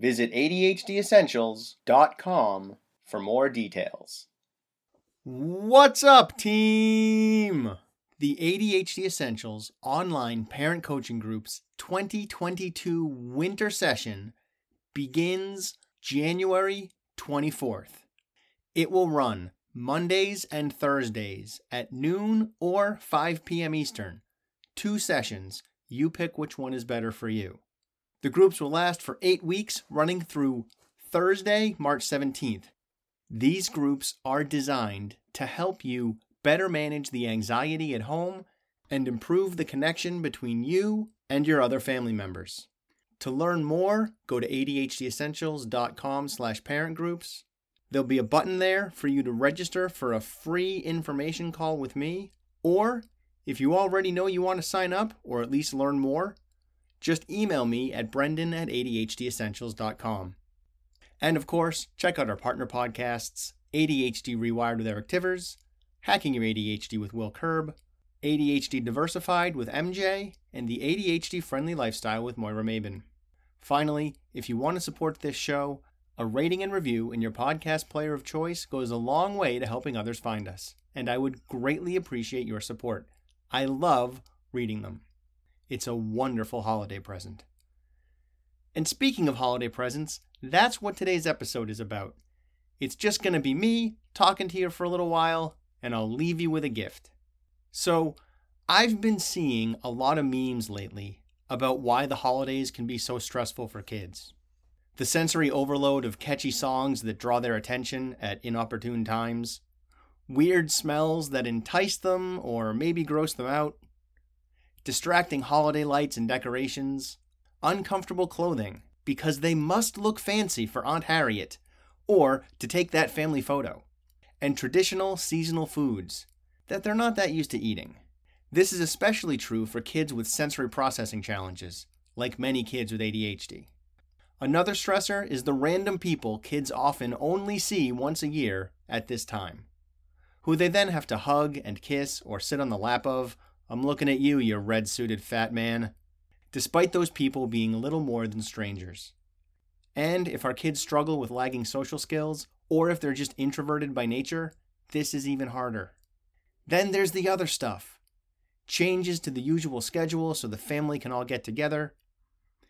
Visit ADHDessentials.com for more details. What's up, team? The ADHD Essentials online parent coaching group's 2022 winter session begins January 24th. It will run Mondays and Thursdays at noon or 5 p.m. Eastern. Two sessions. You pick which one is better for you. The groups will last for eight weeks, running through Thursday, March 17th. These groups are designed to help you better manage the anxiety at home and improve the connection between you and your other family members. To learn more, go to adhdessentials.com slash. There'll be a button there for you to register for a free information call with me. Or, if you already know you want to sign up or at least learn more, just email me at brendan at adhdessentials.com. And of course, check out our partner podcasts ADHD Rewired with Eric Tivers, Hacking Your ADHD with Will Curb, ADHD Diversified with MJ, and the ADHD Friendly Lifestyle with Moira Maybin. Finally, if you want to support this show, a rating and review in your podcast player of choice goes a long way to helping others find us, and I would greatly appreciate your support. I love reading them. It's a wonderful holiday present. And speaking of holiday presents, that's what today's episode is about. It's just going to be me talking to you for a little while, and I'll leave you with a gift. So, I've been seeing a lot of memes lately about why the holidays can be so stressful for kids. The sensory overload of catchy songs that draw their attention at inopportune times, weird smells that entice them or maybe gross them out, distracting holiday lights and decorations, uncomfortable clothing because they must look fancy for Aunt Harriet or to take that family photo, and traditional seasonal foods that they're not that used to eating. This is especially true for kids with sensory processing challenges, like many kids with ADHD. Another stressor is the random people kids often only see once a year at this time, who they then have to hug and kiss or sit on the lap of I'm looking at you, you red suited fat man. Despite those people being little more than strangers. And if our kids struggle with lagging social skills, or if they're just introverted by nature, this is even harder. Then there's the other stuff changes to the usual schedule so the family can all get together,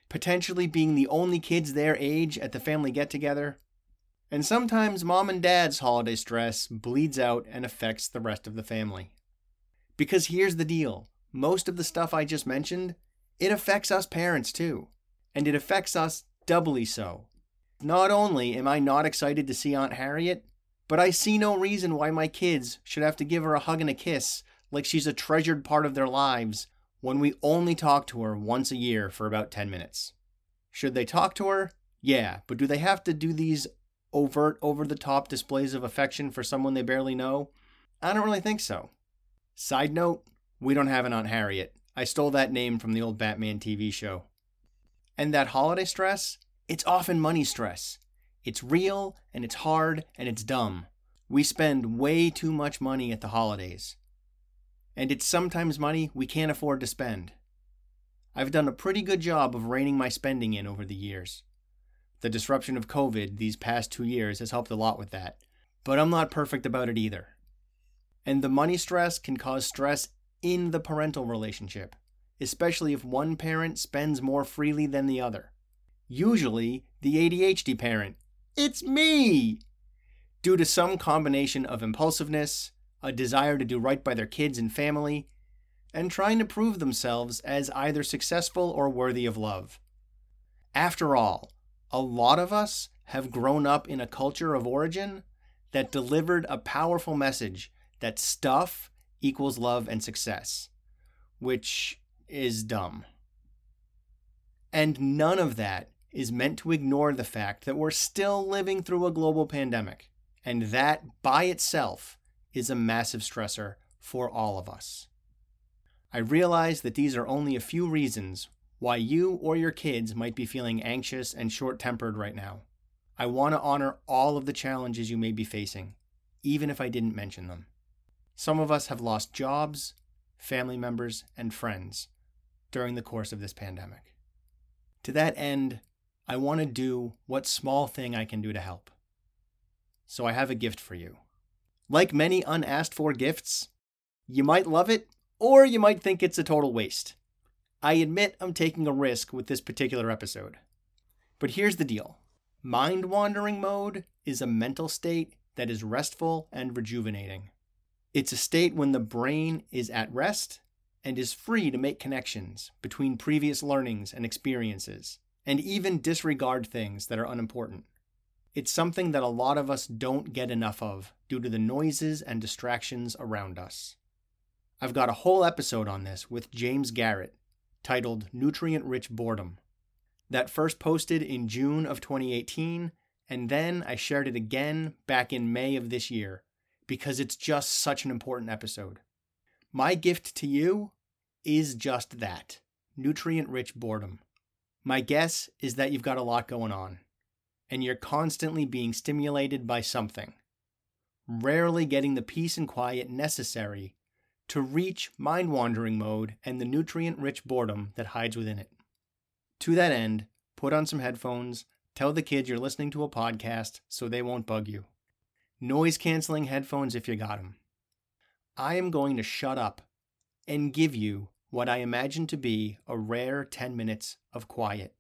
potentially being the only kids their age at the family get together, and sometimes mom and dad's holiday stress bleeds out and affects the rest of the family. Because here's the deal most of the stuff I just mentioned, it affects us parents too. And it affects us doubly so. Not only am I not excited to see Aunt Harriet, but I see no reason why my kids should have to give her a hug and a kiss like she's a treasured part of their lives when we only talk to her once a year for about 10 minutes. Should they talk to her? Yeah, but do they have to do these overt, over the top displays of affection for someone they barely know? I don't really think so. Side note, we don't have an Aunt Harriet. I stole that name from the old Batman TV show. And that holiday stress, it's often money stress. It's real, and it's hard, and it's dumb. We spend way too much money at the holidays. And it's sometimes money we can't afford to spend. I've done a pretty good job of reining my spending in over the years. The disruption of COVID these past two years has helped a lot with that. But I'm not perfect about it either. And the money stress can cause stress in the parental relationship, especially if one parent spends more freely than the other. Usually, the ADHD parent. It's me! Due to some combination of impulsiveness, a desire to do right by their kids and family, and trying to prove themselves as either successful or worthy of love. After all, a lot of us have grown up in a culture of origin that delivered a powerful message that stuff equals love and success, which is dumb. And none of that is meant to ignore the fact that we're still living through a global pandemic, and that by itself is a massive stressor for all of us. I realize that these are only a few reasons why you or your kids might be feeling anxious and short tempered right now. I want to honor all of the challenges you may be facing, even if I didn't mention them. Some of us have lost jobs, family members, and friends during the course of this pandemic. To that end, I want to do what small thing I can do to help. So I have a gift for you. Like many unasked for gifts, you might love it or you might think it's a total waste. I admit I'm taking a risk with this particular episode. But here's the deal mind wandering mode is a mental state that is restful and rejuvenating. It's a state when the brain is at rest and is free to make connections between previous learnings and experiences, and even disregard things that are unimportant. It's something that a lot of us don't get enough of due to the noises and distractions around us. I've got a whole episode on this with James Garrett titled Nutrient Rich Boredom. That first posted in June of 2018, and then I shared it again back in May of this year because it's just such an important episode. My gift to you is just that nutrient rich boredom. My guess is that you've got a lot going on, and you're constantly being stimulated by something, rarely getting the peace and quiet necessary to reach mind wandering mode and the nutrient rich boredom that hides within it. To that end, put on some headphones, tell the kids you're listening to a podcast so they won't bug you. Noise canceling headphones if you got them. I am going to shut up and give you what I imagine to be a rare 10 minutes of quiet.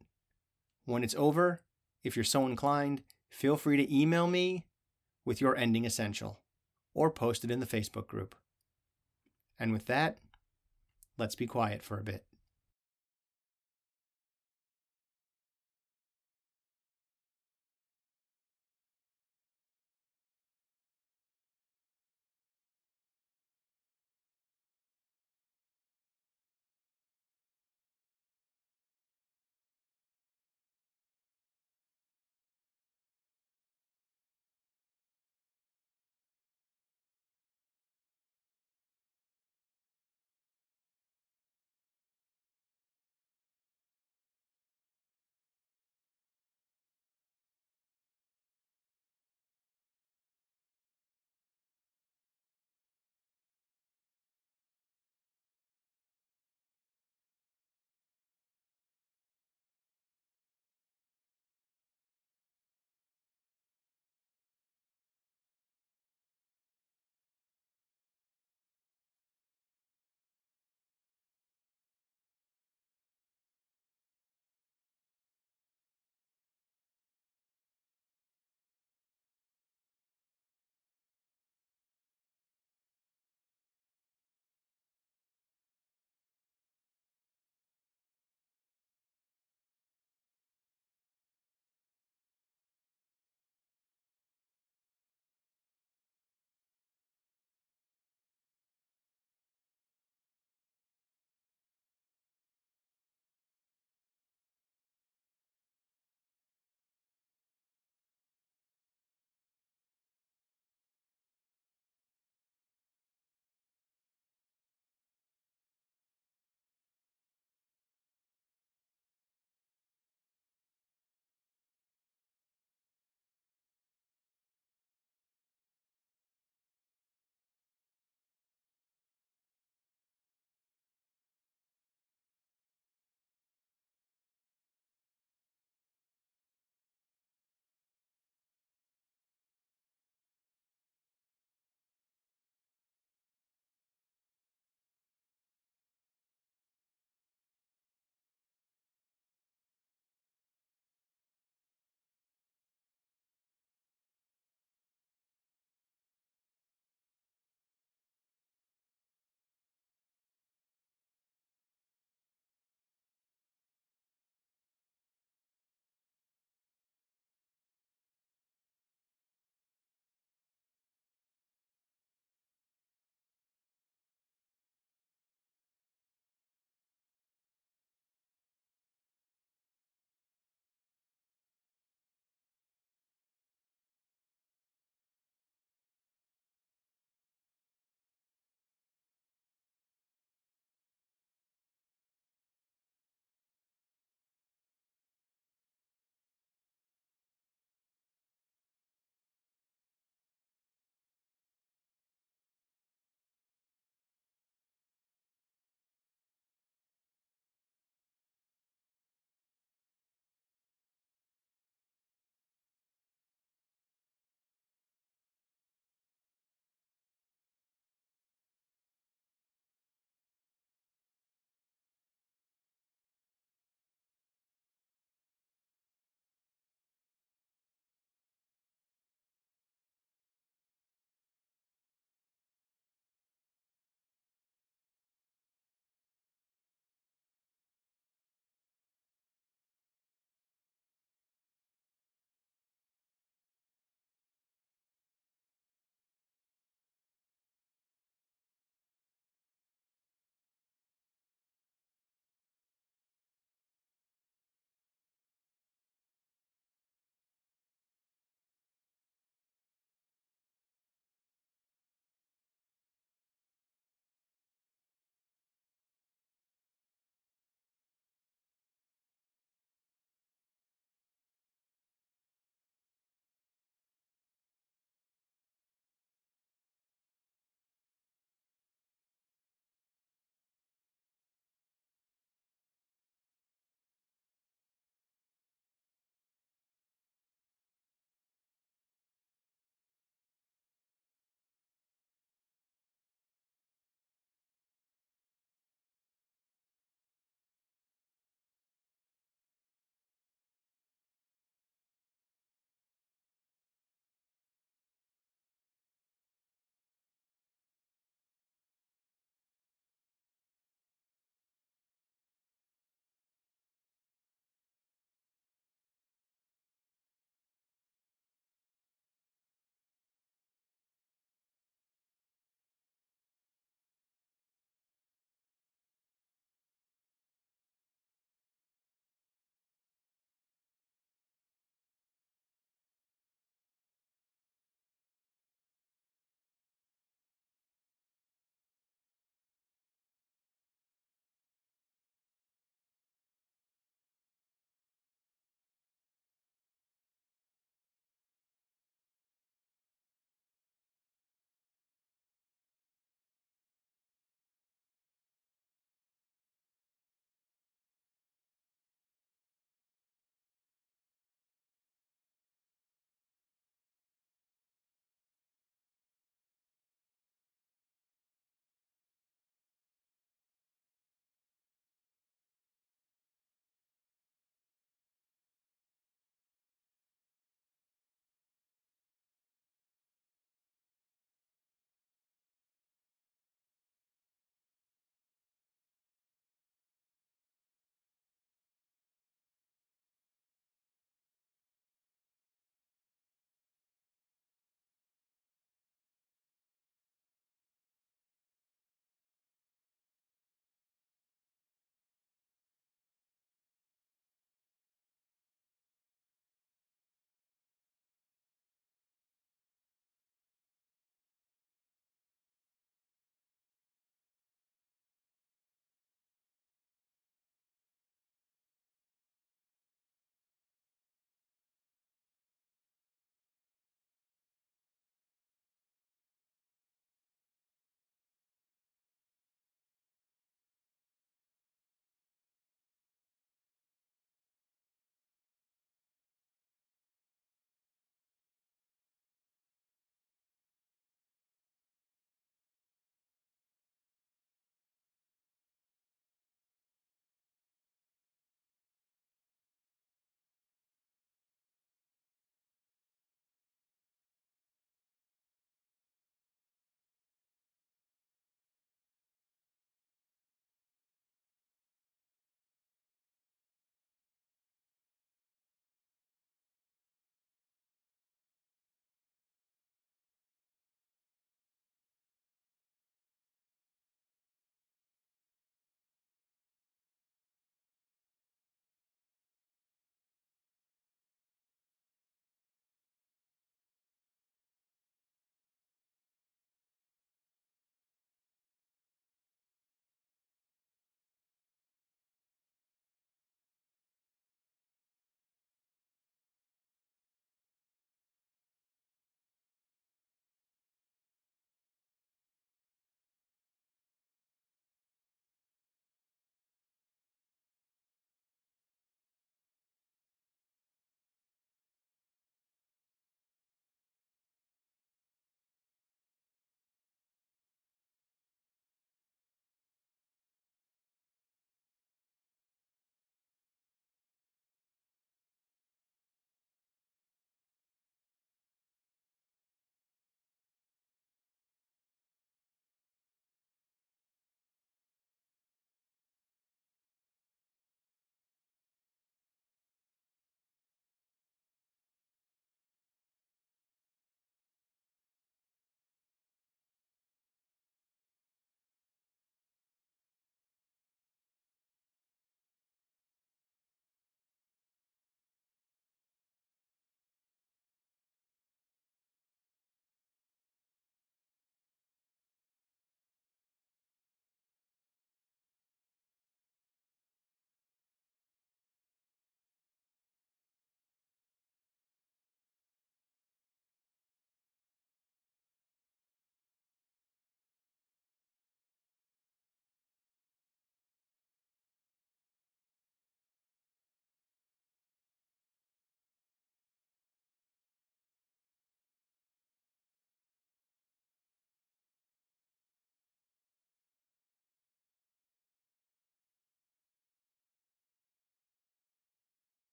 When it's over, if you're so inclined, feel free to email me with your ending essential or post it in the Facebook group. And with that, let's be quiet for a bit.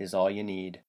is all you need.